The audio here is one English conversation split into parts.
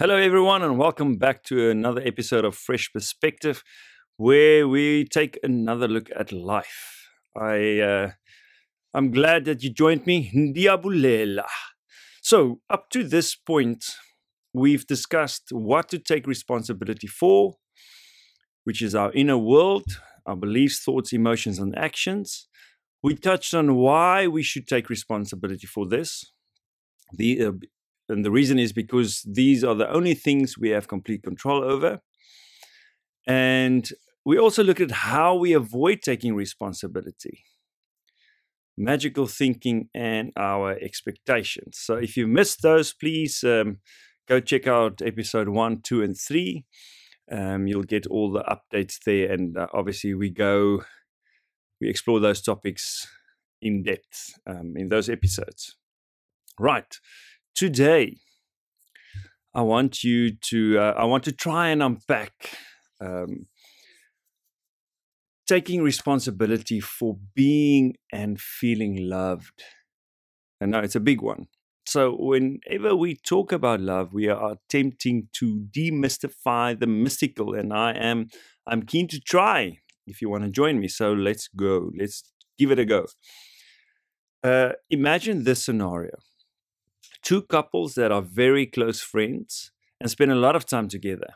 Hello, everyone, and welcome back to another episode of Fresh Perspective, where we take another look at life. I, uh, I'm glad that you joined me. Ndiyabulela. So, up to this point, we've discussed what to take responsibility for, which is our inner world, our beliefs, thoughts, emotions, and actions. We touched on why we should take responsibility for this. The, uh, and the reason is because these are the only things we have complete control over. And we also look at how we avoid taking responsibility magical thinking and our expectations. So if you missed those, please um, go check out episode one, two, and three. Um, you'll get all the updates there. And uh, obviously, we go, we explore those topics in depth um, in those episodes. Right today i want you to uh, i want to try and unpack um, taking responsibility for being and feeling loved. And now it's a big one. So whenever we talk about love we are attempting to demystify the mystical and i am i'm keen to try if you want to join me. So let's go. Let's give it a go. Uh, imagine this scenario two couples that are very close friends and spend a lot of time together.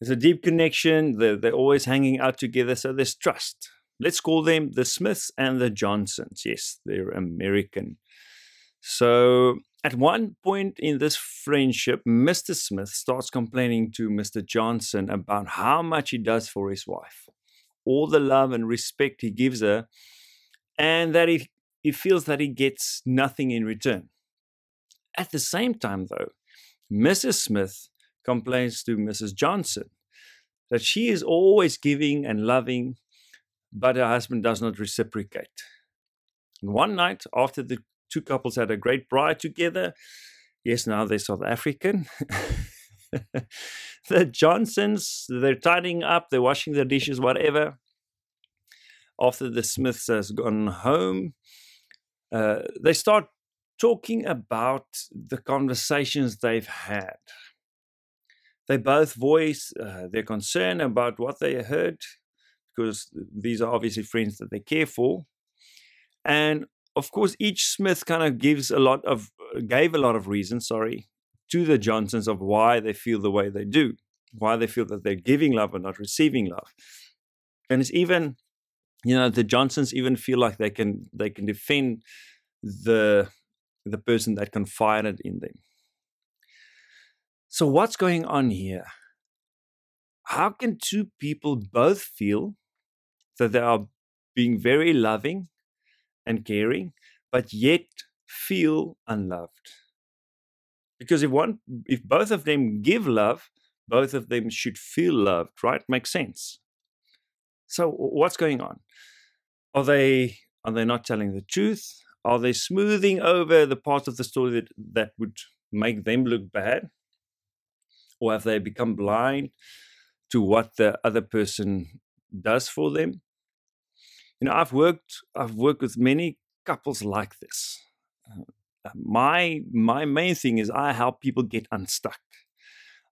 There's a deep connection, they're, they're always hanging out together, so there's trust. Let's call them the Smiths and the Johnsons. Yes, they're American. So at one point in this friendship, Mr. Smith starts complaining to Mr. Johnson about how much he does for his wife, all the love and respect he gives her, and that he, he feels that he gets nothing in return. At the same time, though, Mrs. Smith complains to Mrs. Johnson that she is always giving and loving, but her husband does not reciprocate. And one night, after the two couples had a great braai together, yes, now they're South African. the Johnsons, they're tidying up, they're washing their dishes, whatever. After the Smiths has gone home, uh, they start talking about the conversations they've had. They both voice uh, their concern about what they heard, because these are obviously friends that they care for. And of course, each Smith kind of gives a lot of gave a lot of reasons, sorry, to the Johnsons of why they feel the way they do, why they feel that they're giving love and not receiving love. And it's even, you know, the Johnsons even feel like they can they can defend the the person that confided in them. So, what's going on here? How can two people both feel that they are being very loving and caring, but yet feel unloved? Because if one, if both of them give love, both of them should feel loved, right? Makes sense. So, what's going on? Are they are they not telling the truth? Are they smoothing over the parts of the story that, that would make them look bad? Or have they become blind to what the other person does for them? You know, I've worked I've worked with many couples like this. Uh, my my main thing is I help people get unstuck.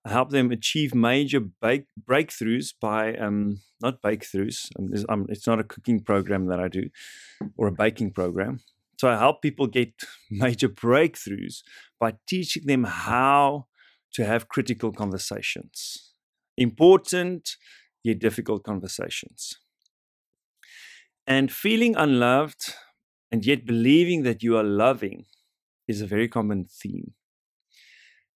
I help them achieve major break, breakthroughs by um, not breakthroughs. Um, um, it's not a cooking program that I do or a baking program. So I help people get major breakthroughs by teaching them how to have critical conversations, important yet difficult conversations. And feeling unloved and yet believing that you are loving is a very common theme.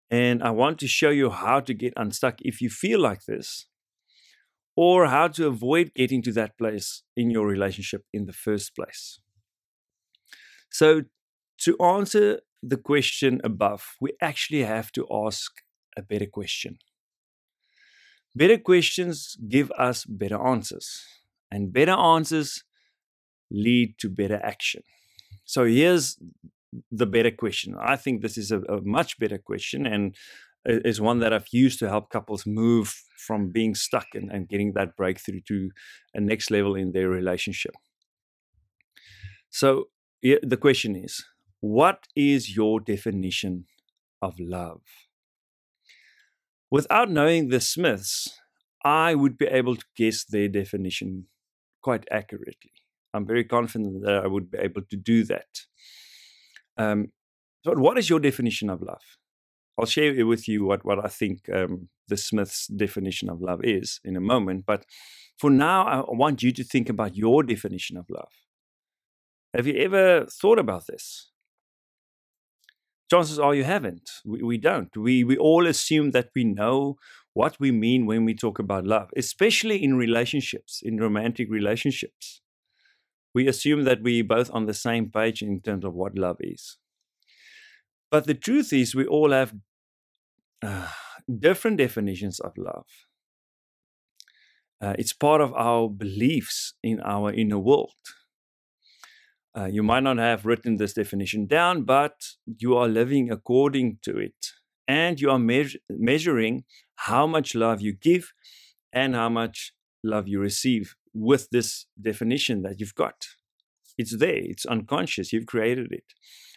And I want to show you how to get unstuck if you feel like this, or how to avoid getting to that place in your relationship in the first place. So, to answer the question above, we actually have to ask a better question. Better questions give us better answers, and better answers lead to better action. So, here's the better question. I think this is a, a much better question and is one that I've used to help couples move from being stuck and, and getting that breakthrough to a next level in their relationship. So, the question is what is your definition of love? Without knowing the Smiths, I would be able to guess their definition quite accurately. I'm very confident that I would be able to do that. Um, but what is your definition of love? I'll share with you what, what I think um, the Smith's definition of love is in a moment. But for now, I want you to think about your definition of love. Have you ever thought about this? Chances are you haven't. We, we don't. We, we all assume that we know what we mean when we talk about love, especially in relationships, in romantic relationships. We assume that we're both on the same page in terms of what love is. But the truth is, we all have uh, different definitions of love. Uh, it's part of our beliefs in our inner world. Uh, you might not have written this definition down, but you are living according to it. And you are me- measuring how much love you give and how much love you receive with this definition that you've got. It's there, it's unconscious, you've created it.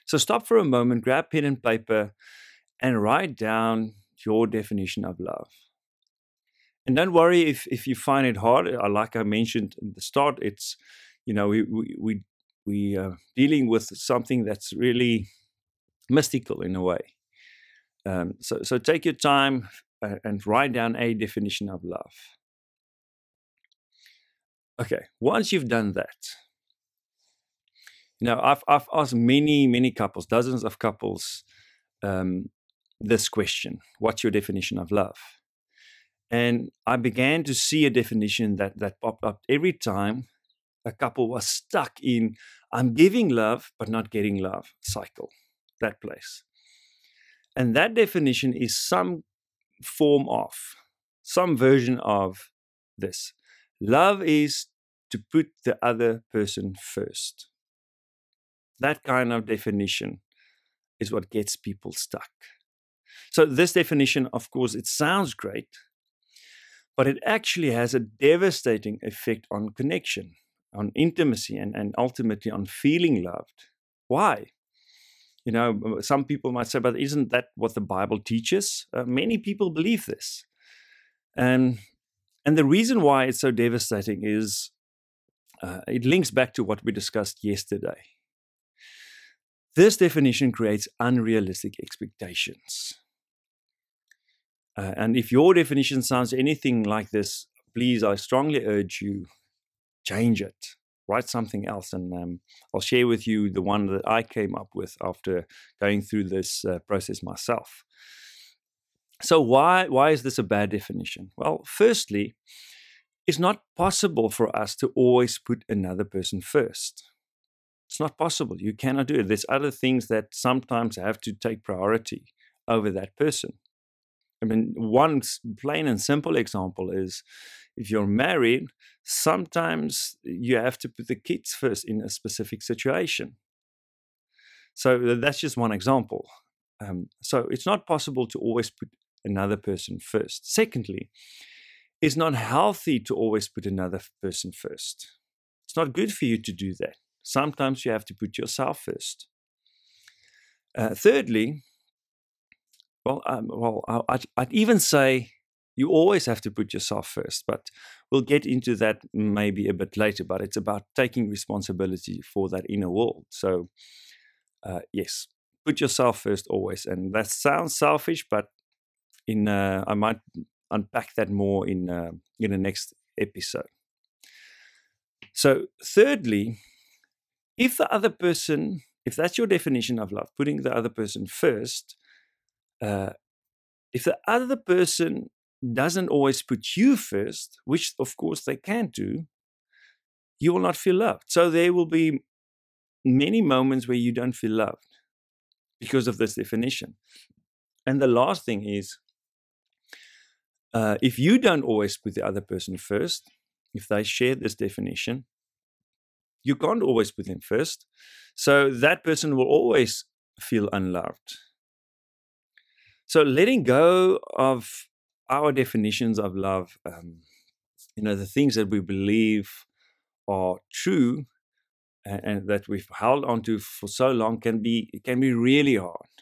So stop for a moment, grab pen and paper, and write down your definition of love. And don't worry if, if you find it hard. Uh, like I mentioned in the start, it's, you know, we, we, we, we are dealing with something that's really mystical in a way. Um, so, so take your time uh, and write down a definition of love. Okay, once you've done that, know, I've, I've asked many, many couples, dozens of couples, um, this question What's your definition of love? And I began to see a definition that, that popped up every time a couple was stuck in I'm giving love, but not getting love cycle, that place. And that definition is some form of, some version of this. Love is to put the other person first. That kind of definition is what gets people stuck. So, this definition, of course, it sounds great, but it actually has a devastating effect on connection, on intimacy, and, and ultimately on feeling loved. Why? You know, some people might say, but isn't that what the Bible teaches? Uh, many people believe this. And, and the reason why it's so devastating is uh, it links back to what we discussed yesterday. This definition creates unrealistic expectations. Uh, and if your definition sounds anything like this, please, I strongly urge you, change it. Write something else. And um, I'll share with you the one that I came up with after going through this uh, process myself. So, why, why is this a bad definition? Well, firstly, it's not possible for us to always put another person first. It's not possible. You cannot do it. There's other things that sometimes have to take priority over that person. I mean, one plain and simple example is if you're married, sometimes you have to put the kids first in a specific situation. So that's just one example. Um, so it's not possible to always put another person first. Secondly, it's not healthy to always put another person first. It's not good for you to do that. Sometimes you have to put yourself first. Uh, thirdly, well, um, well, I'd, I'd even say you always have to put yourself first, but we'll get into that maybe a bit later. But it's about taking responsibility for that inner world. So, uh, yes, put yourself first always, and that sounds selfish, but in uh, I might unpack that more in uh, in the next episode. So, thirdly, if the other person, if that's your definition of love, putting the other person first, uh, if the other person doesn't always put you first, which of course they can do, you will not feel loved. So there will be many moments where you don't feel loved because of this definition. And the last thing is uh, if you don't always put the other person first, if they share this definition, you can't always put them first. So that person will always feel unloved. So letting go of our definitions of love, um, you know, the things that we believe are true and, and that we've held onto for so long can be can be really hard.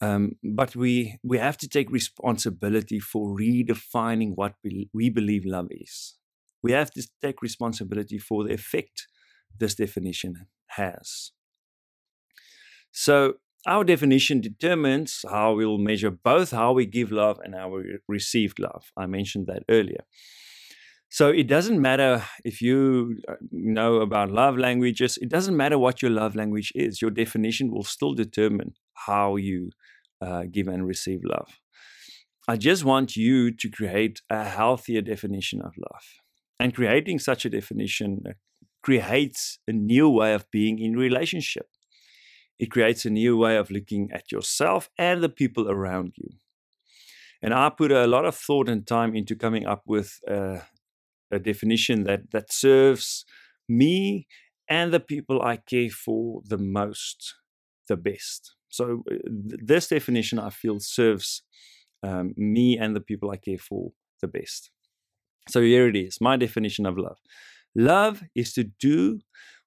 Um, but we we have to take responsibility for redefining what we, we believe love is. We have to take responsibility for the effect this definition has. So our definition determines how we'll measure both how we give love and how we receive love. I mentioned that earlier. So it doesn't matter if you uh, know about love languages, it doesn't matter what your love language is. Your definition will still determine how you uh, give and receive love. I just want you to create a healthier definition of love. And creating such a definition uh, creates a new way of being in relationship. It creates a new way of looking at yourself and the people around you. And I put a lot of thought and time into coming up with uh, a definition that that serves me and the people I care for the most, the best. So uh, th- this definition I feel serves um, me and the people I care for the best. So here it is, my definition of love. Love is to do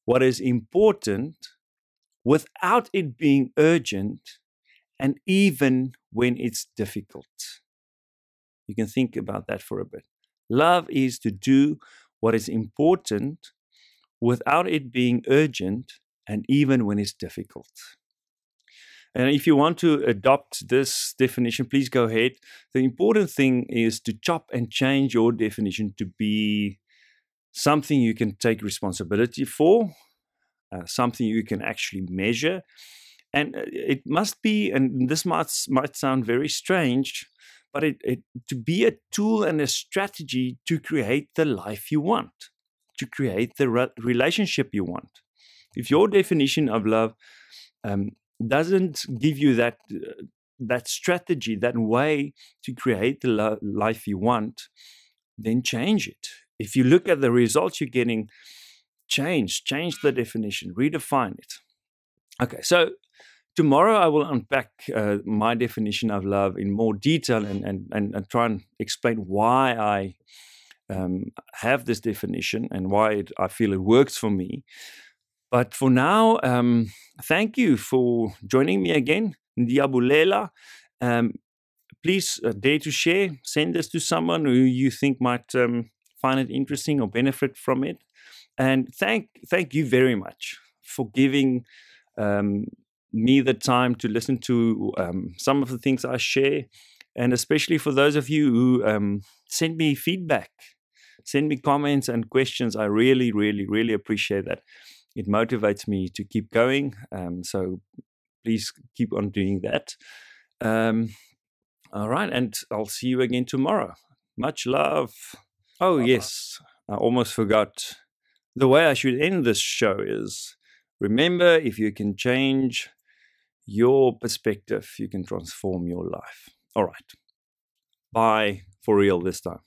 what is important without it being urgent and even when it's difficult. You can think about that for a bit. Love is to do what is important without it being urgent and even when it's difficult. And if you want to adopt this definition, please go ahead. The important thing is to chop and change your definition to be something you can take responsibility for, uh, something you can actually measure. And uh, it must be, and this might, might sound very strange, but it, it, to be a tool and a strategy to create the life you want, to create the re- relationship you want. If your definition of love um, doesn't give you that uh, that strategy, that way to create the lo- life you want, then change it. If you look at the results you're getting, change, change the definition, redefine it. Okay, so tomorrow I will unpack uh, my definition of love in more detail and, and, and, and try and explain why I um, have this definition and why it, I feel it works for me. But for now, um, thank you for joining me again. Diabulela. Um, please uh, dare to share. Send this to someone who you think might um, find it interesting or benefit from it. And thank thank you very much for giving um, me the time to listen to um, some of the things I share, and especially for those of you who um, send me feedback, send me comments and questions. I really, really, really appreciate that. It motivates me to keep going. Um, so please keep on doing that. Um, all right, and I'll see you again tomorrow. Much love. Oh, Bye-bye. yes, I almost forgot. The way I should end this show is remember if you can change your perspective, you can transform your life. All right. Bye for real this time.